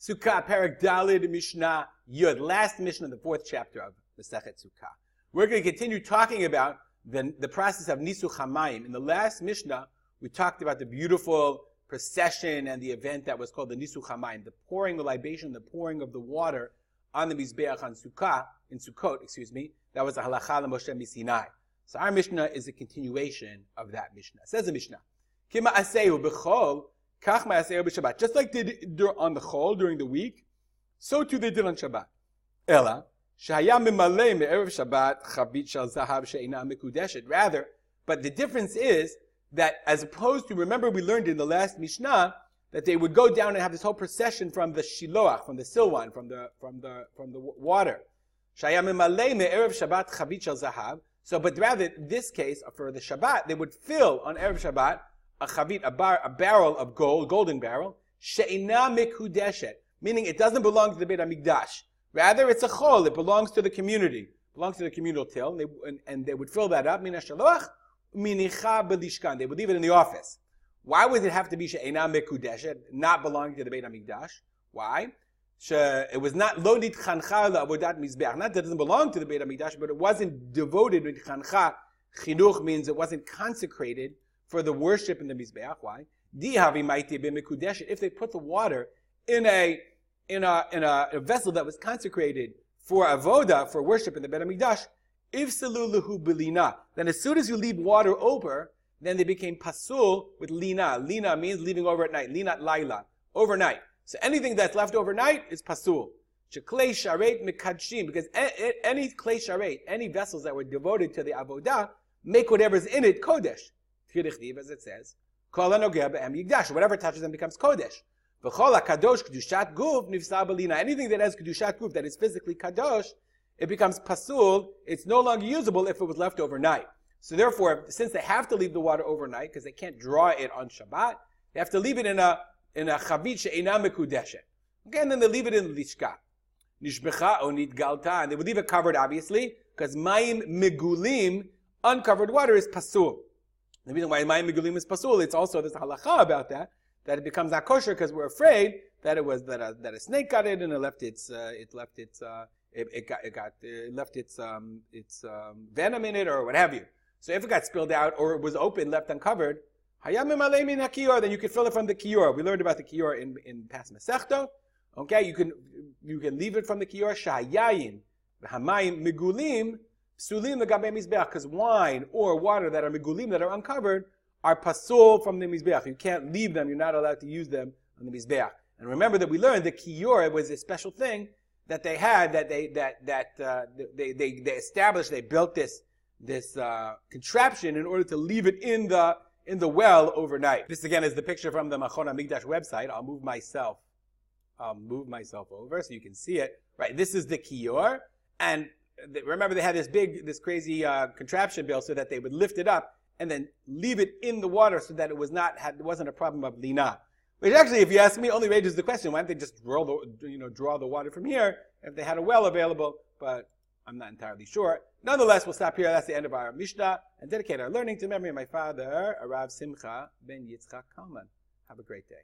Sukkah, Parak Dalid, Mishnah Yud, last Mishnah of the fourth chapter of Masechet Sukkah. We're going to continue talking about the, the process of Nisuch HaMayim. In the last Mishnah, we talked about the beautiful procession and the event that was called the Nisuch HaMayim, the pouring the libation, the pouring of the water on the Mizbeach on Sukkah, in Sukkot, excuse me. That was a halacha Moshe Misinai. So our Mishnah is a continuation of that Mishnah. It says the Mishnah, Kima asehu b'chol, kach b'Shabbat. Just like they did on the chol during the week, so too they did on Shabbat. Ella, shaya mimale me'erev Shabbat chavit shal zahav she'ina mekudeshet. Rather, but the difference is that as opposed to, remember we learned in the last Mishnah, that they would go down and have this whole procession from the shiloach, from the silwan, from the, from the, from the water. Shaya mimale me'erev Shabbat chavit shal zahav. So, but rather, in this case, for the Shabbat, they would fill on Erev Shabbat a chavit, a, bar, a barrel of gold, golden barrel, she'ina mikudeshet, meaning it doesn't belong to the Beit HaMikdash. Rather, it's a chol, it belongs to the community, it belongs to the communal till, and they, and, and they would fill that up, mina shaloach, minicha belishkan, they would leave it in the office. Why would it have to be she'ina mikudeshet, not belonging to the Beit HaMikdash? Why? it was not lodit chancha avodat mizbeach. Not that it doesn't belong to the Beit Hamikdash, but it wasn't devoted with chancha. Chinuch means it wasn't consecrated for the worship in the mizbeach. Why? If they put the water in a in a in a, a, vessel that was consecrated for avoda for worship in the Beit Hamikdash, if salulahu belina, then as soon as you leave water over, then they became pasul with lina. Lina means leaving over at night. Lina laila, overnight. So anything that's left overnight is pasul. Sheklei sharet mikadshim, because any klei sharet, any vessels that were devoted to the avodah, make whatever's in it kodesh. As it says. Whatever touches them becomes kodesh. Anything that has kedushat guf that is physically kadosh, it becomes pasul. It's no longer usable if it was left overnight. So therefore, since they have to leave the water overnight because they can't draw it on Shabbat, they have to leave it in a in a chavit she'ena mekudeshet. Okay, and then they leave it in the lishka. Nishbecha or nitgalta, and they would leave it covered, obviously, because mayim megulim, uncovered water, is pasul. The reason why mayim megulim is pasul, it's also a halacha about that, that it becomes not kosher because we're afraid that it was that a, that a snake got it and it left its uh, it left its uh, it, it, got it got it left its um, its um, venom in it or what have you. So if it got spilled out or it was open, left uncovered, Hayamalaimi na kiyor, then you can fill it from the kiyor. We learned about the kiyor in, in past Masechto. Okay, you can you can leave it from the kiyor. Shahayayin, hamayim migulim, sulim legabe mizbeach. Because wine or water that are migulim that are uncovered are pasul from the mizbeach. You can't leave them. You're not allowed to use them on the mizbeach. And remember that we learned the kiyor was a special thing that they had that they that that uh, they, they they established. They built this this uh, contraption in order to leave it in the in the well overnight. This again is the picture from the Machon HaMikdash website. I'll move myself, I'll move myself over so you can see it. Right, this is the kiyor, and remember they had this big, this crazy uh, contraption built so that they would lift it up and then leave it in the water so that it was not had, wasn't a problem of lina. Which actually, if you ask me, only raises the question: Why don't they just draw the, you know, draw the water from here if they had a well available? But I'm not entirely sure. Nonetheless, we'll stop here. That's the end of our Mishnah and dedicate our learning to memory of my father, Arav Simcha ben Yitzchak Kalman. Have a great day.